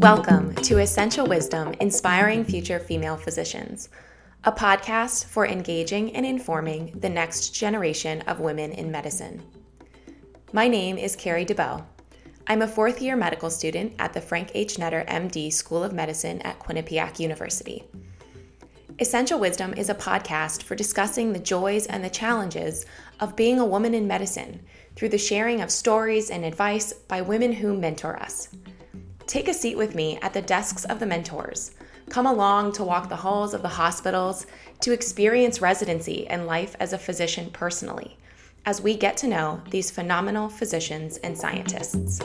Welcome to Essential Wisdom Inspiring Future Female Physicians, a podcast for engaging and informing the next generation of women in medicine. My name is Carrie DeBow. I'm a fourth year medical student at the Frank H. Netter MD School of Medicine at Quinnipiac University. Essential Wisdom is a podcast for discussing the joys and the challenges of being a woman in medicine through the sharing of stories and advice by women who mentor us. Take a seat with me at the desks of the mentors. Come along to walk the halls of the hospitals, to experience residency and life as a physician personally, as we get to know these phenomenal physicians and scientists.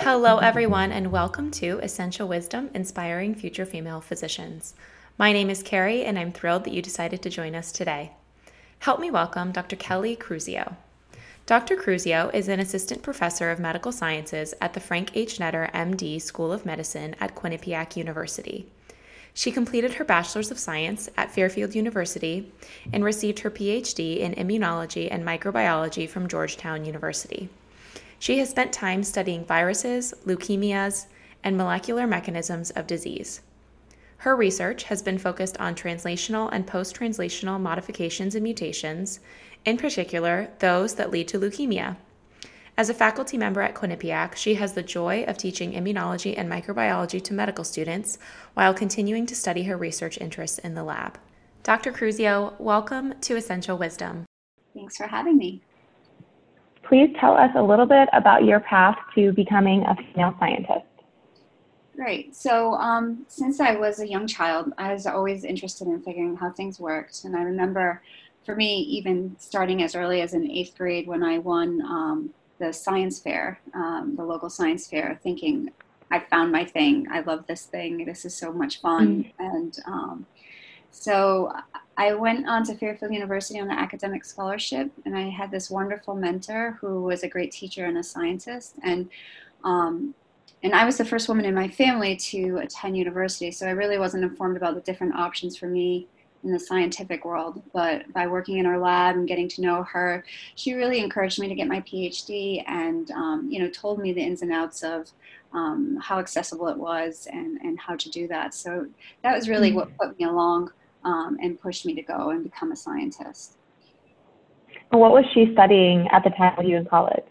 Hello, everyone, and welcome to Essential Wisdom Inspiring Future Female Physicians. My name is Carrie, and I'm thrilled that you decided to join us today. Help me welcome Dr. Kelly Cruzio. Dr. Cruzio is an assistant professor of medical sciences at the Frank H. Netter MD School of Medicine at Quinnipiac University. She completed her Bachelor's of Science at Fairfield University and received her PhD in Immunology and Microbiology from Georgetown University. She has spent time studying viruses, leukemias, and molecular mechanisms of disease. Her research has been focused on translational and post translational modifications and mutations, in particular, those that lead to leukemia. As a faculty member at Quinnipiac, she has the joy of teaching immunology and microbiology to medical students while continuing to study her research interests in the lab. Dr. Cruzio, welcome to Essential Wisdom. Thanks for having me. Please tell us a little bit about your path to becoming a female scientist. Great. So, um, since I was a young child, I was always interested in figuring how things worked. And I remember, for me, even starting as early as in eighth grade when I won um, the science fair, um, the local science fair, thinking, I found my thing. I love this thing. This is so much fun. Mm-hmm. And um, so I went on to Fairfield University on an academic scholarship, and I had this wonderful mentor who was a great teacher and a scientist. And um, and I was the first woman in my family to attend university, so I really wasn't informed about the different options for me in the scientific world. But by working in her lab and getting to know her, she really encouraged me to get my PhD and um, you know told me the ins and outs of um, how accessible it was and and how to do that. So that was really mm-hmm. what put me along um, and pushed me to go and become a scientist. What was she studying at the time when you were in college?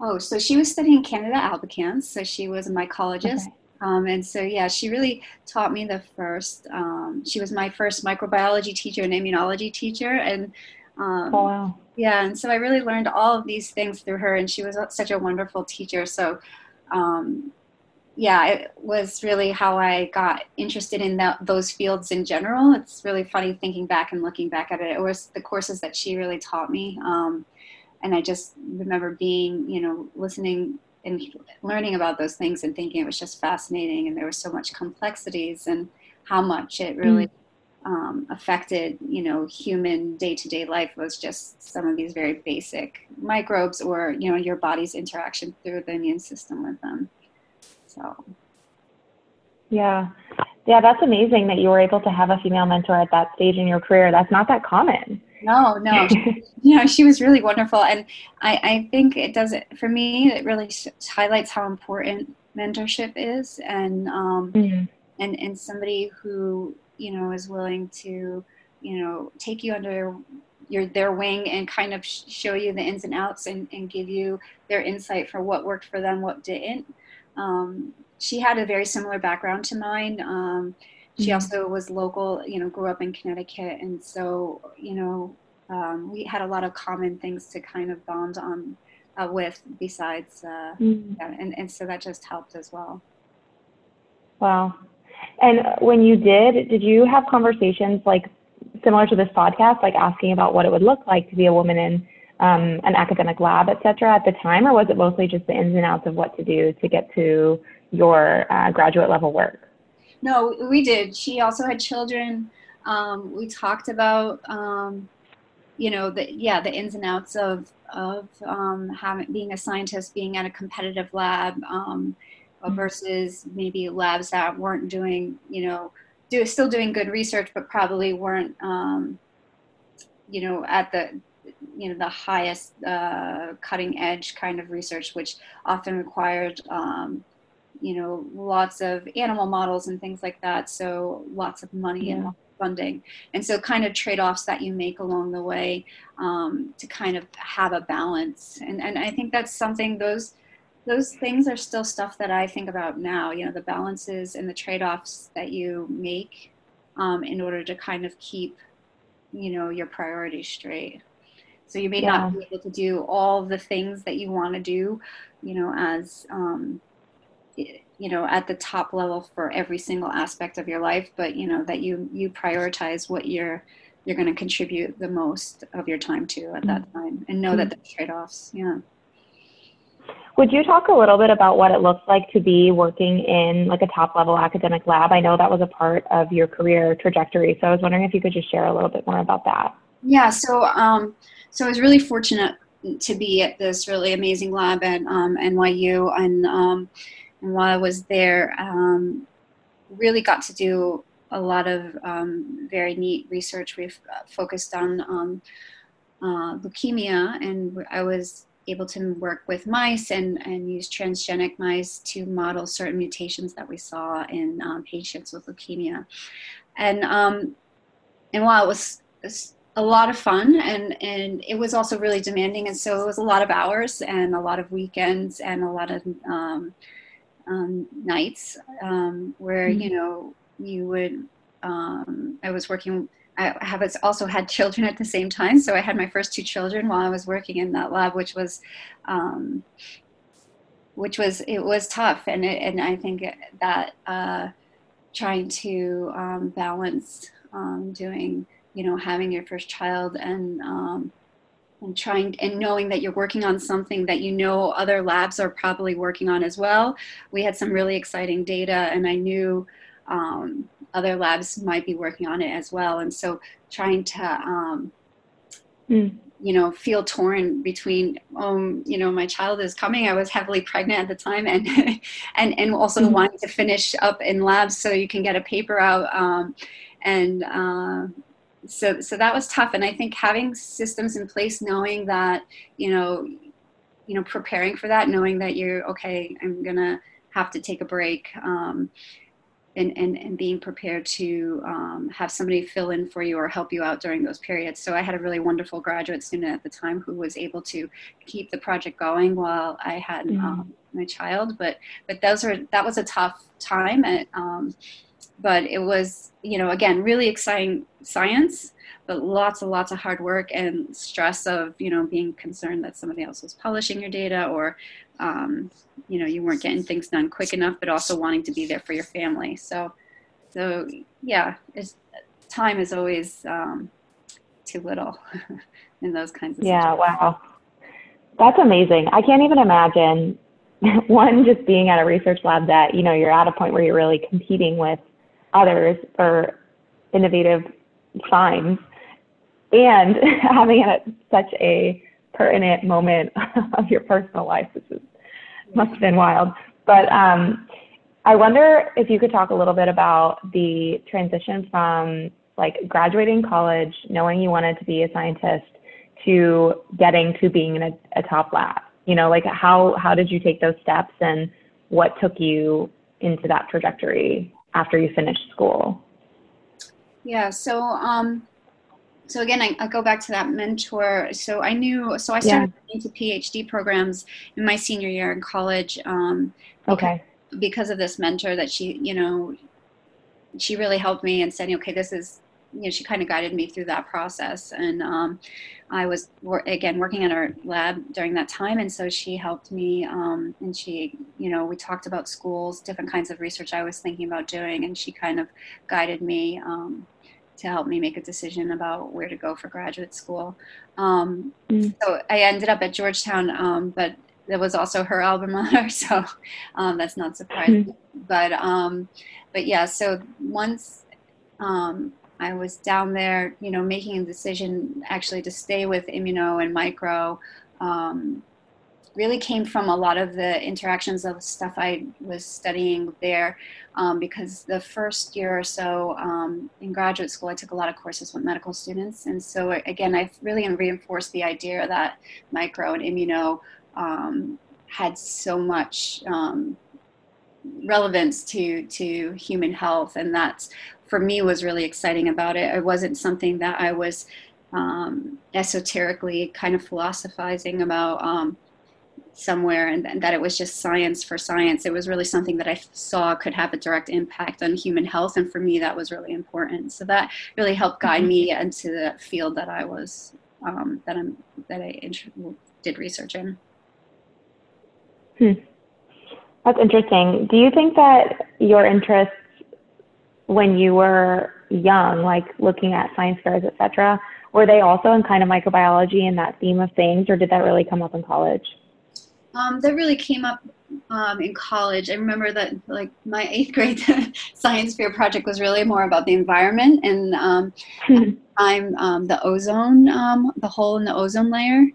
Oh, so she was studying Candida albicans. So she was a mycologist. Okay. Um, and so, yeah, she really taught me the first, um, she was my first microbiology teacher and immunology teacher. And um, oh, wow. yeah, and so I really learned all of these things through her. And she was such a wonderful teacher. So, um, yeah, it was really how I got interested in the, those fields in general. It's really funny thinking back and looking back at it. It was the courses that she really taught me. Um, and I just remember being, you know, listening and learning about those things and thinking it was just fascinating and there was so much complexities and how much it really mm. um, affected you know human day-to-day life was just some of these very basic microbes or you know your body's interaction through the immune system with them. So. Yeah. Yeah that's amazing that you were able to have a female mentor at that stage in your career. That's not that common no, no. you know, she was really wonderful. And I, I think it does it for me, it really highlights how important mentorship is and, um, mm-hmm. and, and somebody who, you know, is willing to, you know, take you under your, their wing and kind of show you the ins and outs and, and give you their insight for what worked for them, what didn't. Um, she had a very similar background to mine. Um, she mm-hmm. also was local, you know, grew up in Connecticut. And so, you know, um, we had a lot of common things to kind of bond on uh, with besides, uh, mm-hmm. yeah, and, and so that just helped as well. Wow. And when you did, did you have conversations like similar to this podcast, like asking about what it would look like to be a woman in um, an academic lab, et cetera, at the time, or was it mostly just the ins and outs of what to do to get to your uh, graduate level work? No, we did. She also had children. Um, we talked about, um, you know, the yeah, the ins and outs of of um, having being a scientist, being at a competitive lab um, mm-hmm. versus maybe labs that weren't doing, you know, do still doing good research, but probably weren't, um, you know, at the you know the highest uh, cutting edge kind of research, which often required um, you know lots of animal models and things like that. So lots of money yeah. and funding, and so kind of trade offs that you make along the way um, to kind of have a balance. And and I think that's something those those things are still stuff that I think about now. You know, the balances and the trade offs that you make um, in order to kind of keep, you know, your priorities straight. So you may yeah. not be able to do all the things that you want to do, you know, as um, you know at the top level for every single aspect of your life, but you know that you you prioritize what you're you're going to contribute the most of your time to at that mm-hmm. time, and know that there's trade offs. Yeah. Would you talk a little bit about what it looks like to be working in like a top level academic lab? I know that was a part of your career trajectory, so I was wondering if you could just share a little bit more about that. Yeah, so um, so I was really fortunate to be at this really amazing lab at um, NYU, and um, and while I was there, um, really got to do a lot of um, very neat research. We've uh, focused on um, uh, leukemia, and I was able to work with mice and, and use transgenic mice to model certain mutations that we saw in um, patients with leukemia. And, um, and while it was, a lot of fun and, and it was also really demanding, and so it was a lot of hours and a lot of weekends and a lot of um, um nights um, where, mm-hmm. you know, you would, um, I was working I have also had children at the same time. So I had my first two children while I was working in that lab, which was, um, which was it was tough, and it, and I think that uh, trying to um, balance um, doing you know having your first child and um, and trying and knowing that you're working on something that you know other labs are probably working on as well. We had some really exciting data, and I knew um, other labs might be working on it as well. And so trying to, um, mm. you know, feel torn between, um, you know, my child is coming. I was heavily pregnant at the time, and and and also mm. wanting to finish up in labs so you can get a paper out. Um, and uh, so so that was tough. And I think having systems in place, knowing that, you know, you know, preparing for that, knowing that you're okay. I'm gonna have to take a break. Um, and, and, and being prepared to um, have somebody fill in for you or help you out during those periods. So I had a really wonderful graduate student at the time who was able to keep the project going while I had mm-hmm. um, my child. But but those are that was a tough time. And, um, but it was you know again really exciting science but lots and lots of hard work and stress of you know being concerned that somebody else was publishing your data or um, you know you weren't getting things done quick enough but also wanting to be there for your family. So so yeah time is always um, too little in those kinds of yeah situations. wow. That's amazing. I can't even imagine one just being at a research lab that you know you're at a point where you're really competing with others for innovative finds and having it at such a pertinent moment of your personal life, which is, must have been wild. But um, I wonder if you could talk a little bit about the transition from like graduating college, knowing you wanted to be a scientist, to getting to being in a, a top lab. You know, like how how did you take those steps, and what took you into that trajectory after you finish school? Yeah, so um, so again, I, will go back to that mentor. So I knew, so I started yeah. into PhD programs in my senior year in college. Um, okay. Because, because of this mentor that she, you know, she really helped me and said, okay, this is, you know, she kind of guided me through that process. And um, I was, again, working in our lab during that time. And so she helped me um, and she, you know, we talked about schools, different kinds of research I was thinking about doing. And she kind of guided me um, to help me make a decision about where to go for graduate school. Um, mm. So I ended up at Georgetown, um, but it was also her alma mater, so um, that's not surprising. Mm. But um, but yeah, so once um, I was down there, you know, making a decision actually to stay with immuno and micro. Um, really came from a lot of the interactions of stuff I was studying there. Um, because the first year or so um, in graduate school, I took a lot of courses with medical students. And so, again, I've really reinforced the idea that micro and immuno um, had so much um, relevance to, to human health. And that's, for me, was really exciting about it. It wasn't something that I was um, esoterically kind of philosophizing about um, somewhere and, and, that it was just science for science. It was really something that I saw could have a direct impact on human health. And for me, that was really important. So that really helped guide me mm-hmm. into the field that I was, um, that I'm, that I did research in. Hmm. That's interesting. Do you think that your interests when you were young, like looking at science fairs, et cetera, were they also in kind of microbiology and that theme of things, or did that really come up in college? Um, that really came up um, in college. I remember that like my eighth grade science fair project was really more about the environment and um, hmm. I'm um, the ozone, um, the hole in the ozone layer,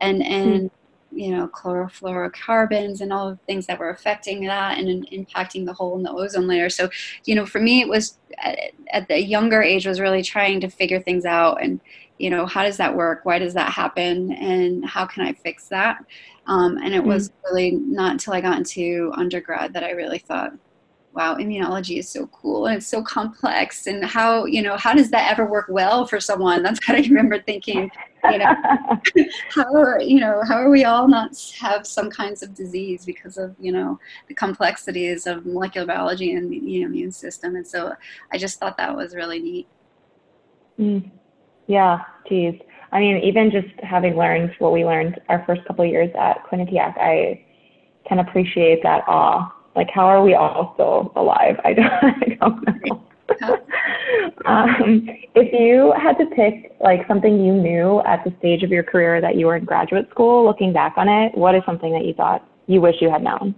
and and hmm. You know chlorofluorocarbons and all the things that were affecting that and impacting the hole in the ozone layer. So you know, for me, it was at, at the younger age was really trying to figure things out and you know how does that work why does that happen and how can i fix that um, and it was mm-hmm. really not until I got into undergrad that I really thought, wow, immunology is so cool and it's so complex. And how, you know, how does that ever work well for someone? That's what I remember thinking, you know, how are, you know, how are we all not have some kinds of disease because of, you know, the complexities of molecular biology and the you know, immune system. And so I just thought that was really neat. Mm. Yeah, geez. I mean, even just having learned what we learned our first couple years at Quinnipiac, I can appreciate that awe. Like, how are we all still alive? I don't, I don't know. um, if you had to pick like something you knew at the stage of your career that you were in graduate school, looking back on it, what is something that you thought you wish you had known?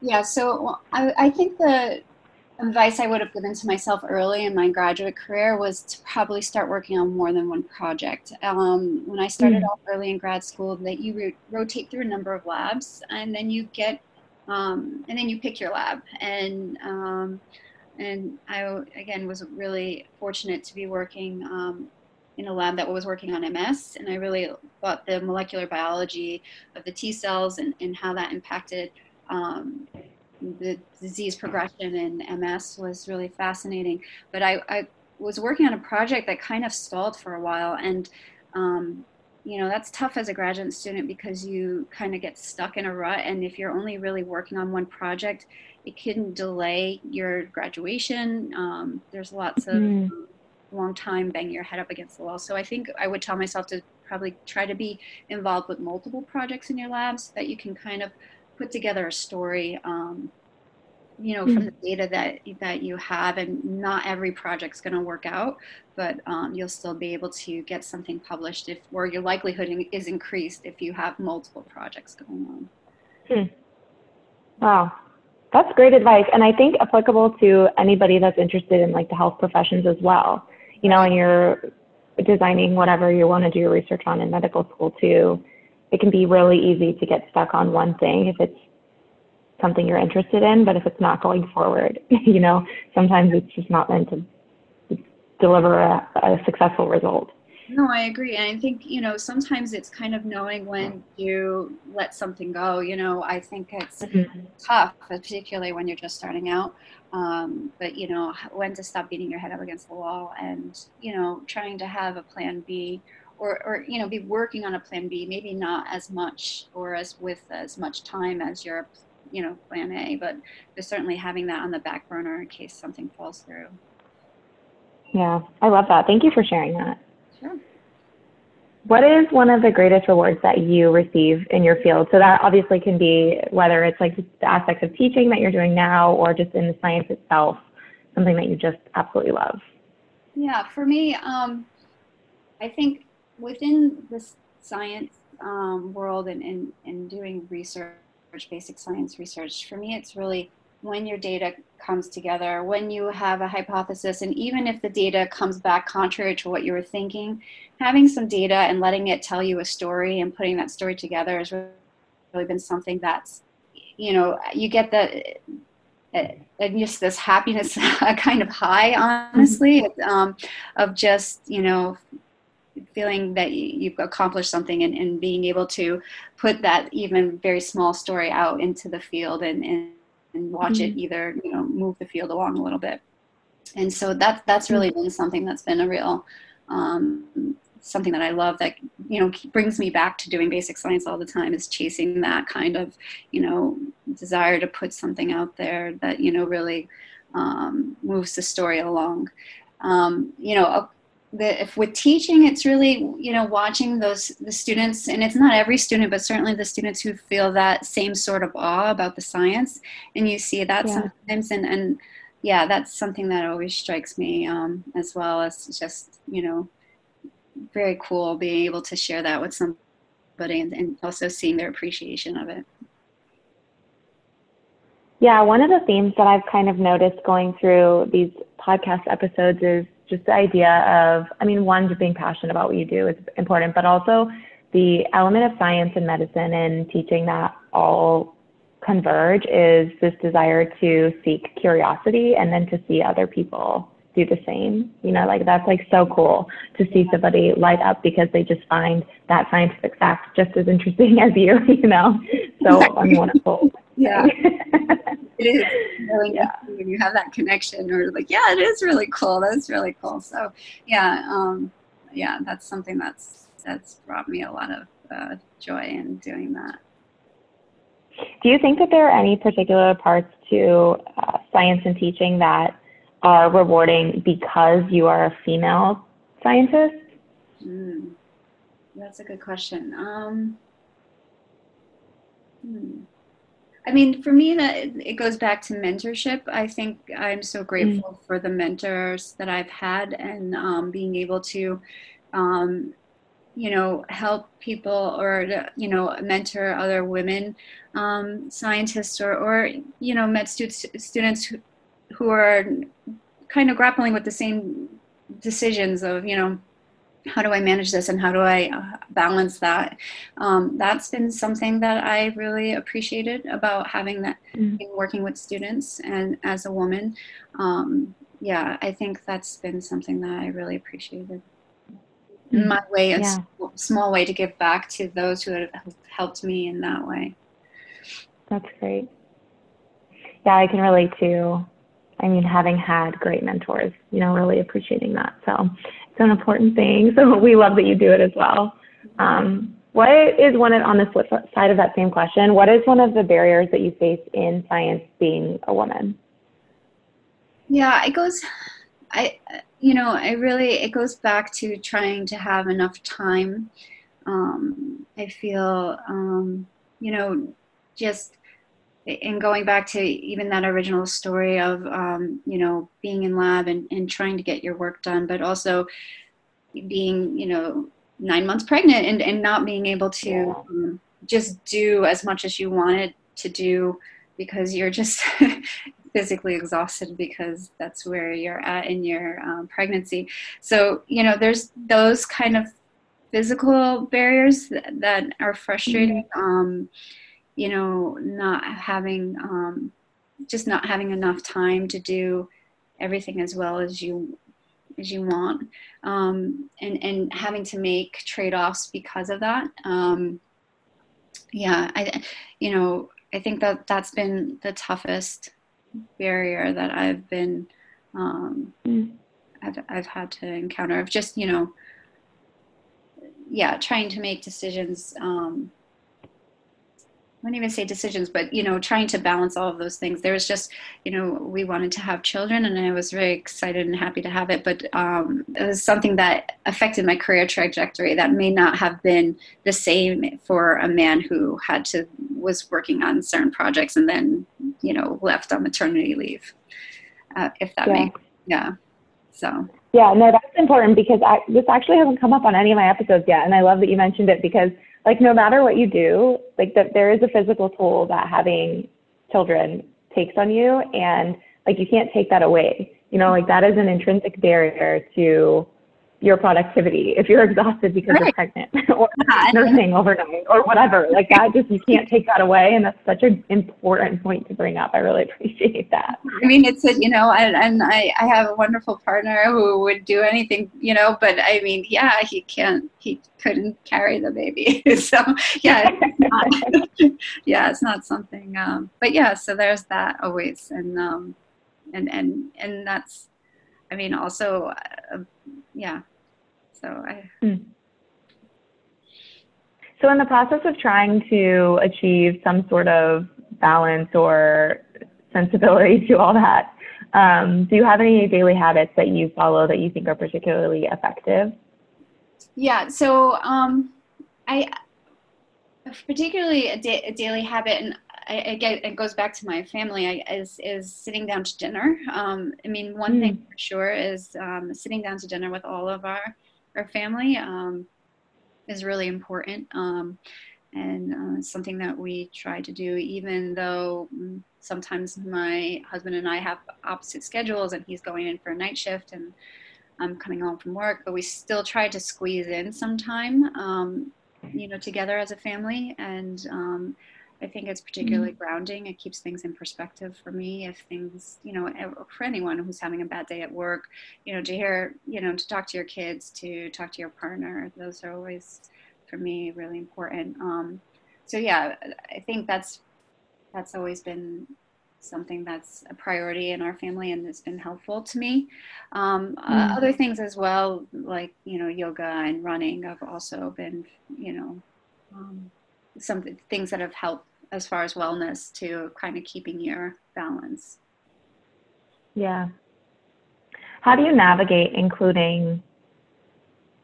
Yeah, so I, I think the advice I would have given to myself early in my graduate career was to probably start working on more than one project. Um, when I started mm. off early in grad school, that you re- rotate through a number of labs, and then you get, um, and then you pick your lab. And um, and I again was really fortunate to be working um, in a lab that was working on MS, and I really thought the molecular biology of the T cells and, and how that impacted um, the disease progression in MS was really fascinating. But I, I, was working on a project that kind of stalled for a while, and um, you know that's tough as a graduate student because you kind of get stuck in a rut, and if you're only really working on one project, it can delay your graduation. Um, there's lots of mm. long time banging your head up against the wall. So I think I would tell myself to probably try to be involved with multiple projects in your labs so that you can kind of put together a story um, you know, from the mm-hmm. data that that you have, and not every project's going to work out, but um, you'll still be able to get something published if, or your likelihood is increased if you have multiple projects going on. Hmm. Wow, that's great advice, and I think applicable to anybody that's interested in like the health professions as well. You know, and you're designing whatever you want to do your research on in medical school too. It can be really easy to get stuck on one thing if it's something you're interested in, but if it's not going forward, you know, sometimes it's just not meant to deliver a, a successful result. No, I agree. And I think, you know, sometimes it's kind of knowing when you let something go. You know, I think it's mm-hmm. tough, particularly when you're just starting out. Um, but, you know, when to stop beating your head up against the wall and, you know, trying to have a plan B or, or, you know, be working on a plan B, maybe not as much or as with as much time as your you know, plan A, but there's certainly having that on the back burner in case something falls through. Yeah, I love that. Thank you for sharing that. Sure. What is one of the greatest rewards that you receive in your field? So that obviously can be whether it's like the aspects of teaching that you're doing now or just in the science itself, something that you just absolutely love. Yeah, for me, um, I think within the science um, world and, and, and doing research, basic science research. For me, it's really when your data comes together, when you have a hypothesis, and even if the data comes back contrary to what you were thinking, having some data and letting it tell you a story and putting that story together has really been something that's, you know, you get the and just this happiness kind of high honestly mm-hmm. um, of just you know feeling that you've accomplished something and, and, being able to put that even very small story out into the field and, and, and watch mm-hmm. it either you know move the field along a little bit and so that that's really mm-hmm. been something that's been a real um, something that I love that you know brings me back to doing basic science all the time is chasing that kind of you know desire to put something out there that you know really um, moves the story along. Um, you know, the, if with teaching, it's really you know watching those the students, and it's not every student, but certainly the students who feel that same sort of awe about the science, and you see that yeah. sometimes, and and yeah, that's something that always strikes me um, as well as just you know very cool being able to share that with somebody and, and also seeing their appreciation of it. Yeah, one of the themes that I've kind of noticed going through these podcast episodes is just the idea of, I mean, one, just being passionate about what you do is important, but also the element of science and medicine and teaching that all converge is this desire to seek curiosity and then to see other people do the same. You know, like that's like so cool to see somebody light up because they just find that scientific fact just as interesting as you, you know. So I'm wonderful. Yeah. it is really yeah. when you have that connection or like, yeah, it is really cool. That's really cool. So yeah, um, yeah, that's something that's that's brought me a lot of uh, joy in doing that. Do you think that there are any particular parts to uh, science and teaching that are rewarding because you are a female scientist? Mm, that's a good question. Um, hmm. I mean, for me, that it goes back to mentorship. I think I'm so grateful mm. for the mentors that I've had and um, being able to, um, you know, help people or you know mentor other women um, scientists or or you know med students students who, who are kind of grappling with the same decisions of you know how do I manage this and how do I uh, balance that? Um, that's been something that I really appreciated about having that mm. working with students and as a woman. Um, yeah, I think that's been something that I really appreciated. Mm. My way, a yeah. small way to give back to those who have helped me in that way. That's great. Yeah, I can relate to I mean, having had great mentors, you know, really appreciating that. So it's an important thing. So we love that you do it as well. Um, what is one of, on the flip side of that same question? What is one of the barriers that you face in science being a woman? Yeah, it goes, I, you know, I really, it goes back to trying to have enough time. Um, I feel, um, you know, just and going back to even that original story of um, you know being in lab and, and trying to get your work done but also being you know nine months pregnant and, and not being able to yeah. um, just do as much as you wanted to do because you're just physically exhausted because that's where you're at in your um, pregnancy so you know there's those kind of physical barriers that, that are frustrating mm-hmm. You know, not having, um, just not having enough time to do everything as well as you as you want um, and and having to make trade-offs because of that um, yeah i you know i think that that's been the toughest barrier that i've been um, mm. I've, I've had to encounter of just you know yeah trying to make decisions um, I wouldn't even say decisions, but you know, trying to balance all of those things. There was just, you know, we wanted to have children, and I was very excited and happy to have it. But um, it was something that affected my career trajectory that may not have been the same for a man who had to was working on certain projects and then, you know, left on maternity leave. Uh, if that yeah. makes yeah. So yeah, no, that's important because I, this actually hasn't come up on any of my episodes yet, and I love that you mentioned it because like no matter what you do, like that there is a physical toll that having children takes on you and like you can't take that away. You know, like that is an intrinsic barrier to your productivity if you're exhausted because right. you're pregnant or yeah. nursing overnight or whatever. Like that, just you can't take that away, and that's such an important point to bring up. I really appreciate that. I mean, it's a, you know, and, and I I have a wonderful partner who would do anything, you know, but I mean, yeah, he can't, he couldn't carry the baby, so yeah, it's not, yeah, it's not something. Um, but yeah, so there's that always, and um, and and and that's, I mean, also. Uh, yeah. So I. Mm. So in the process of trying to achieve some sort of balance or sensibility to all that, um, do you have any daily habits that you follow that you think are particularly effective? Yeah. So um, I particularly a, da- a daily habit, and I, I get, it goes back to my family I, is is sitting down to dinner. Um, I mean, one mm. thing for sure is um, sitting down to dinner with all of our our family um, is really important, um, and uh, something that we try to do, even though mm, sometimes my husband and I have opposite schedules, and he's going in for a night shift, and I'm coming home from work, but we still try to squeeze in some time, um, you know, together as a family, and um, I think it's particularly mm-hmm. grounding. It keeps things in perspective for me. If things, you know, for anyone who's having a bad day at work, you know, to hear, you know, to talk to your kids, to talk to your partner, those are always, for me, really important. Um, so yeah, I think that's that's always been something that's a priority in our family and has been helpful to me. Um, mm. uh, other things as well, like you know, yoga and running, have also been, you know. Um, some things that have helped as far as wellness to kind of keeping your balance. Yeah. How do you navigate including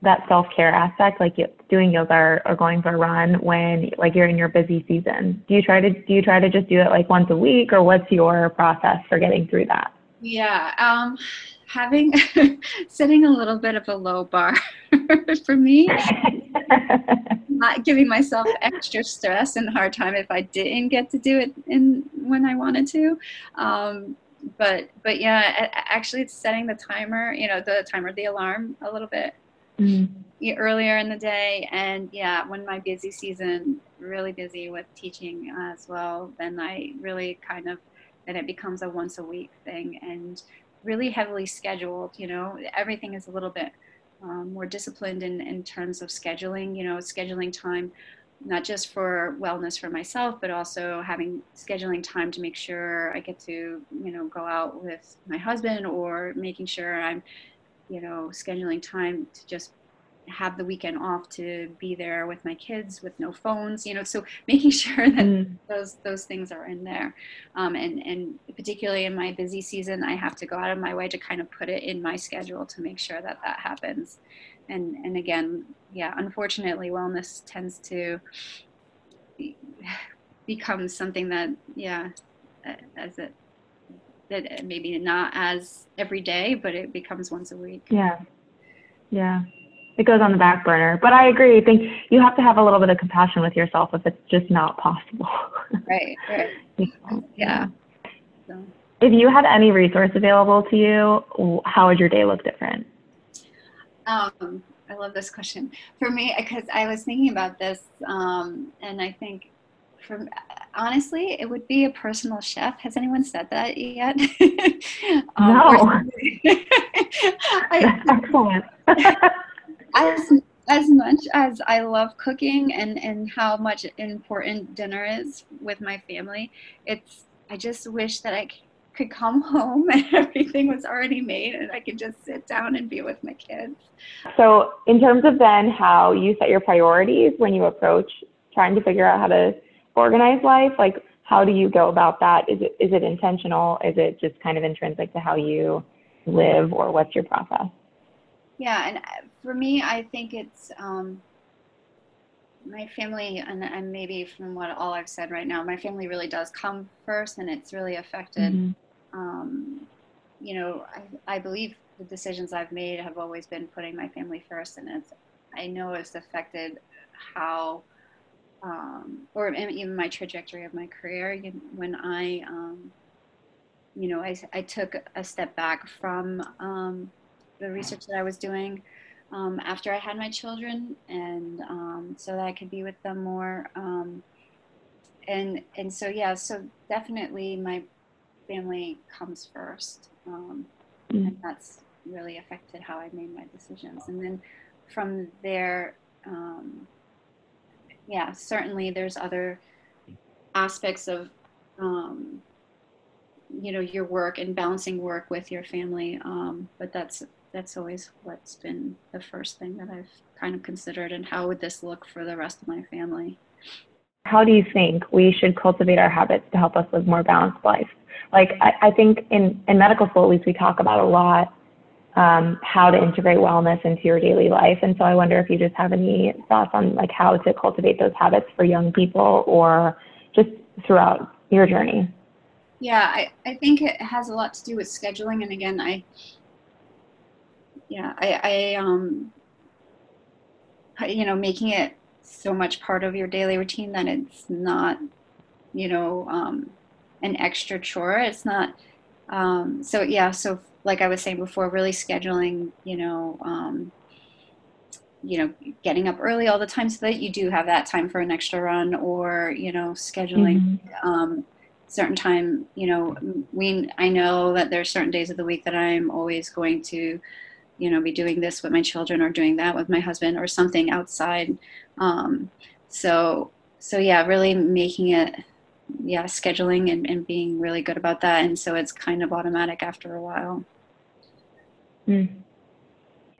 that self-care aspect like doing yoga or, or going for a run when like you're in your busy season do you try to do you try to just do it like once a week or what's your process for getting through that yeah um having setting a little bit of a low bar for me not giving myself extra stress and hard time if I didn't get to do it in when I wanted to. Um, but but yeah, actually, it's setting the timer. You know, the timer, the alarm, a little bit mm-hmm. earlier in the day. And yeah, when my busy season, really busy with teaching as well, then I really kind of then it becomes a once a week thing and really heavily scheduled. You know, everything is a little bit um, more disciplined in, in terms of scheduling, you know, scheduling time, not just for wellness for myself, but also having scheduling time to make sure I get to, you know, go out with my husband or making sure I'm, you know, scheduling time to just have the weekend off to be there with my kids with no phones you know so making sure that mm. those those things are in there. Um, and and particularly in my busy season i have to go out of my way to kind of put it in my schedule to make sure that that happens. And and again yeah unfortunately wellness tends to be, become something that yeah as it that maybe not as every day but it becomes once a week. Yeah. Yeah it goes on the back burner. But I agree. I think you have to have a little bit of compassion with yourself if it's just not possible. right, right. yeah. So. If you had any resource available to you, how would your day look different? Um, I love this question. For me, because I was thinking about this, um, and I think from honestly, it would be a personal chef. Has anyone said that yet? um, no. I, Excellent as as much as I love cooking and and how much important dinner is with my family, it's I just wish that I could come home and everything was already made and I could just sit down and be with my kids. So, in terms of then how you set your priorities when you approach trying to figure out how to organize life, like how do you go about that? Is it is it intentional? Is it just kind of intrinsic to how you live or what's your process? Yeah, and uh, for me, I think it's um, my family, and, and maybe from what all I've said right now, my family really does come first, and it's really affected. Mm-hmm. Um, you know, I, I believe the decisions I've made have always been putting my family first, and it's I know it's affected how, um, or even my trajectory of my career. When I, um, you know, I, I took a step back from um, the research that I was doing um, after I had my children, and um, so that I could be with them more. Um, and and so yeah, so definitely my family comes first, um, mm. and that's really affected how I made my decisions. And then from there, um, yeah, certainly there's other aspects of um, you know your work and balancing work with your family um, but that's that's always what's been the first thing that i've kind of considered and how would this look for the rest of my family? How do you think we should cultivate our habits to help us live more balanced life? Like i, I think in, in medical school at least we talk about a lot um, how to integrate wellness into your daily life and so i wonder if you just have any thoughts on like how to cultivate those habits for young people or just throughout your journey. Yeah I, I think it has a lot to do with scheduling and again i yeah i i um you know making it so much part of your daily routine that it's not you know um an extra chore it's not um so yeah so like i was saying before really scheduling you know um you know getting up early all the time so that you do have that time for an extra run or you know scheduling mm-hmm. um, certain time you know we i know that there's certain days of the week that i'm always going to you know be doing this with my children or doing that with my husband or something outside um, so so yeah really making it yeah scheduling and, and being really good about that and so it's kind of automatic after a while mm.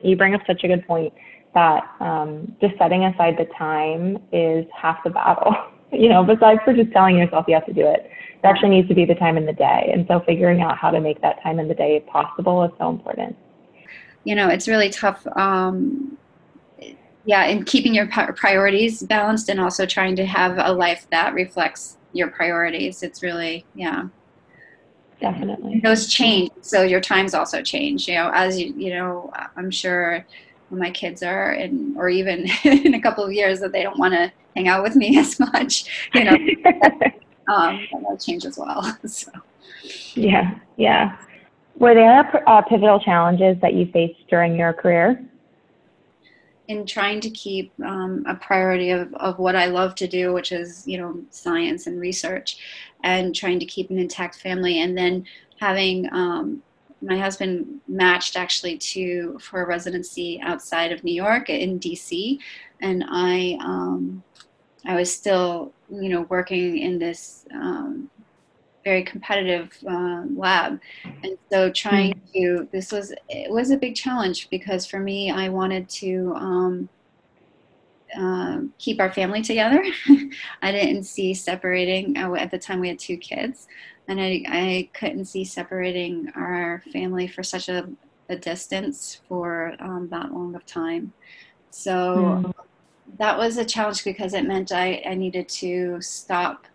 you bring up such a good point that um, just setting aside the time is half the battle you know besides for just telling yourself you have to do it there actually needs to be the time in the day. And so figuring out how to make that time in the day possible is so important. You know, it's really tough. Um, yeah, and keeping your priorities balanced and also trying to have a life that reflects your priorities. It's really, yeah. Definitely. Those change. So your times also change, you know, as you, you know, I'm sure when my kids are and or even in a couple of years that they don't want to hang out with me as much, you know, um, that change as well. so. Yeah, yeah. Were there uh, pivotal challenges that you faced during your career? In trying to keep um, a priority of, of what I love to do, which is, you know, science and research, and trying to keep an intact family, and then having um, my husband matched actually to for a residency outside of New York in DC, and I um, I was still, you know, working in this um, very competitive uh, lab, and so trying hmm. to this was it was a big challenge because for me, I wanted to. Um, uh, keep our family together. I didn't see separating. Uh, at the time, we had two kids, and I, I couldn't see separating our family for such a, a distance for um, that long of time. So mm that was a challenge because it meant I, I needed to stop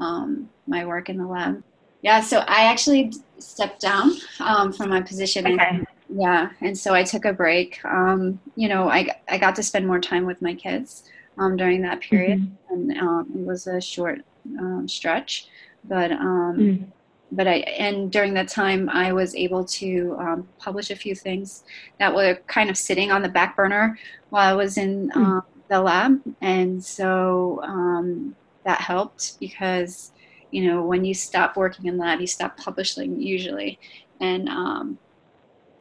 um, my work in the lab. Yeah, so I actually stepped down um, from my position. Okay. And, yeah, and so I took a break. Um, you know, I, I got to spend more time with my kids um, during that period, mm-hmm. and um, it was a short um, stretch, but mm. but I and during that time I was able to publish a few things that were kind of sitting on the back burner while I was in mm the lab. And so um, that helped because, you know, when you stop working in lab, you stop publishing usually. And, um,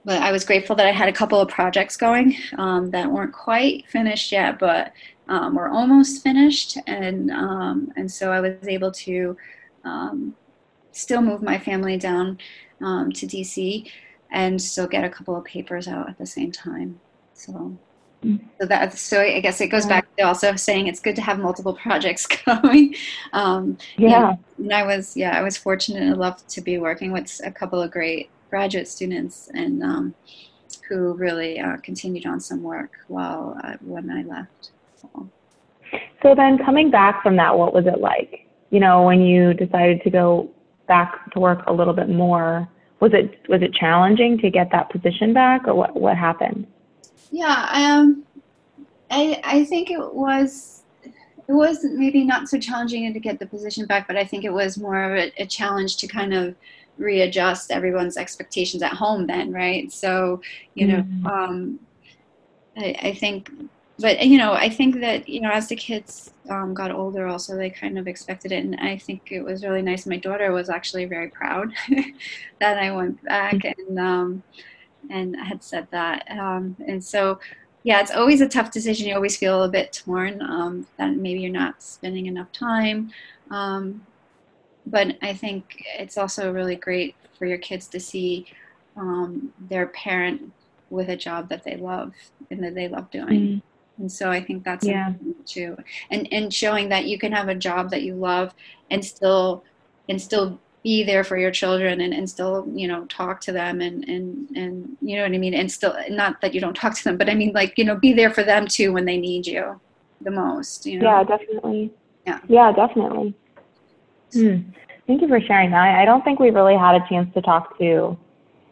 but I was grateful that I had a couple of projects going um, that weren't quite finished yet, but um, were almost finished. And, um, and so I was able to um, still move my family down to DC and still get a couple of papers out at the same time. So so that so I guess it goes back to also saying it's good to have multiple projects going. Um, yeah, and I was yeah I was fortunate enough to be working with a couple of great graduate students and um, who really uh, continued on some work while uh, when I left. So. so then coming back from that, what was it like? You know, when you decided to go back to work a little bit more, was it was it challenging to get that position back, or what what happened? Yeah, um, I I think it was it was maybe not so challenging to get the position back, but I think it was more of a, a challenge to kind of readjust everyone's expectations at home then, right? So, you know, mm-hmm. um, I, I think but you know i think that you know as the kids um, got older also they kind of expected it and i think it was really nice my daughter was actually very proud that i went back and um, and I had said that um, and so yeah it's always a tough decision. You always feel a bit torn um, that maybe you're not spending enough time um, but i think it's also really great for your kids to see um, their parent with a job that they love and that they love doing. Mm. And so i think that's yeah. too. And and showing that you can have a job that you love and still and still be there for your children and, and still you know talk to them and and and you know what i mean? And still not that you don't talk to them but i mean like you know be there for them too when they need you the most you know? Yeah definitely. Yeah. Yeah definitely. Hmm. thank you for sharing that. I don't think we've really had a chance to talk to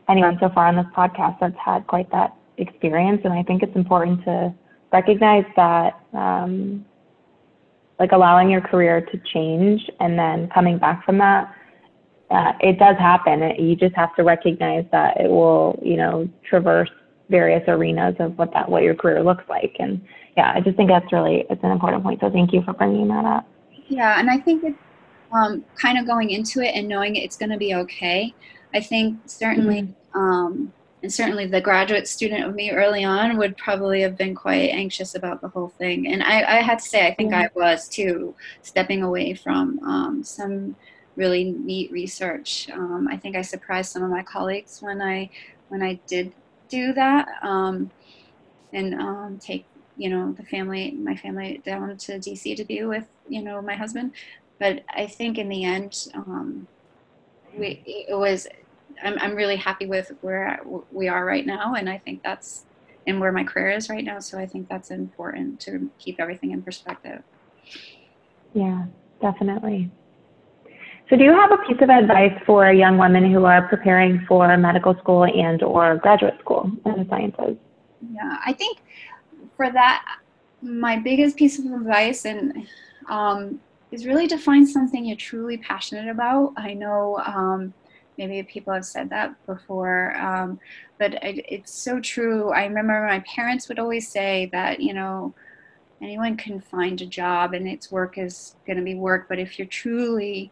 anyone so far on this podcast that's had quite that experience and i think it's important to recognize that um, like allowing your career to change and then coming back from that uh, it does happen. You just have to recognize that it will you know traverse various arenas of what that what your career looks like. And yeah i just think that's really it's an important point. So thank you for bringing that up. Yeah and i think it's um, kind of going into it and knowing it's going to be okay. I think certainly mm-hmm. um, and certainly the graduate student of me early on would probably have been quite anxious about the whole thing. And I, I had to say, I think I was too, stepping away from um, some really neat research. Um, I think I surprised some of my colleagues when I when I did do that um, and um, take you know the family, my family down to DC to be with you know my husband. But I think in the end, um, we, it was I'm, I'm really happy with where we are right now. And I think that's, and where my career is right now. So I think that's important to keep everything in perspective. Yeah, definitely. So do you have a piece of advice for young women who are preparing for medical school and or graduate school in the sciences? Yeah, I think for that, my biggest piece of advice and um, is really to find something you're truly passionate about. I know um, maybe people have said that before um, but it, it's so true i remember my parents would always say that you know anyone can find a job and its work is going to be work but if you're truly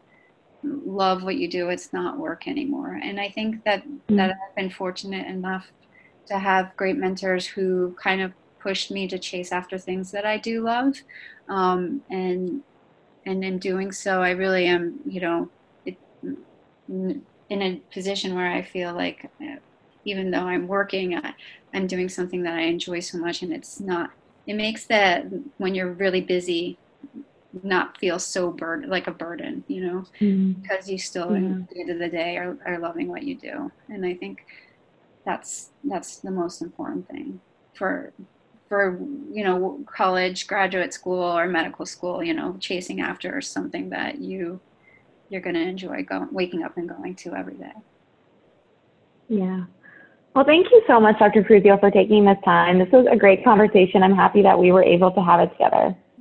love what you do it's not work anymore and i think that mm-hmm. that i've been fortunate enough to have great mentors who kind of pushed me to chase after things that i do love um, and and in doing so i really am you know it, in a position where I feel like uh, even though I'm working, I, I'm doing something that I enjoy so much, and it's not. It makes that when you're really busy, not feel so burden like a burden, you know, mm-hmm. because you still, yeah. at the end of the day, are, are loving what you do, and I think that's that's the most important thing for for you know college graduate school or medical school you know chasing after something that you you're going to enjoy going, waking up and going to every day. Yeah. Well, thank you so much, Dr. Cruzio, for taking this time. This was a great conversation. I'm happy that we were able to have it together.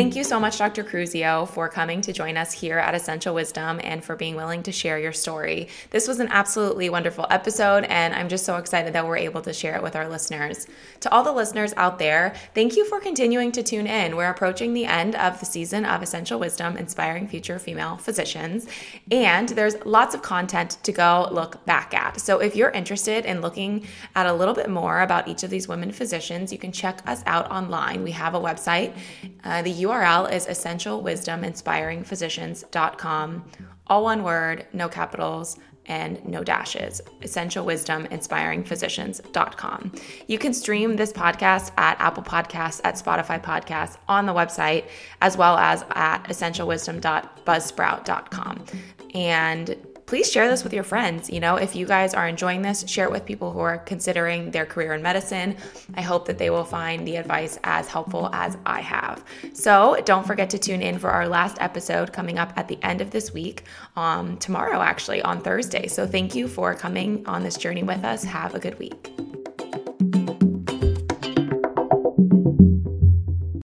Thank you so much, Dr. Cruzio, for coming to join us here at Essential Wisdom and for being willing to share your story. This was an absolutely wonderful episode, and I'm just so excited that we're able to share it with our listeners. To all the listeners out there, thank you for continuing to tune in. We're approaching the end of the season of Essential Wisdom Inspiring Future Female Physicians, and there's lots of content to go look back at. So if you're interested in looking at a little bit more about each of these women physicians, you can check us out online. We have a website. Uh, the URL is essentialwisdominspiringphysicians.com. All one word, no capitals, and no dashes. Essentialwisdominspiringphysicians.com. You can stream this podcast at Apple Podcasts, at Spotify Podcasts, on the website, as well as at essentialwisdom.buzzsprout.com. And please share this with your friends. You know, if you guys are enjoying this, share it with people who are considering their career in medicine. I hope that they will find the advice as helpful as I have. So don't forget to tune in for our last episode coming up at the end of this week, um, tomorrow, actually, on Thursday. So thank you for coming on this journey with us. Have a good week.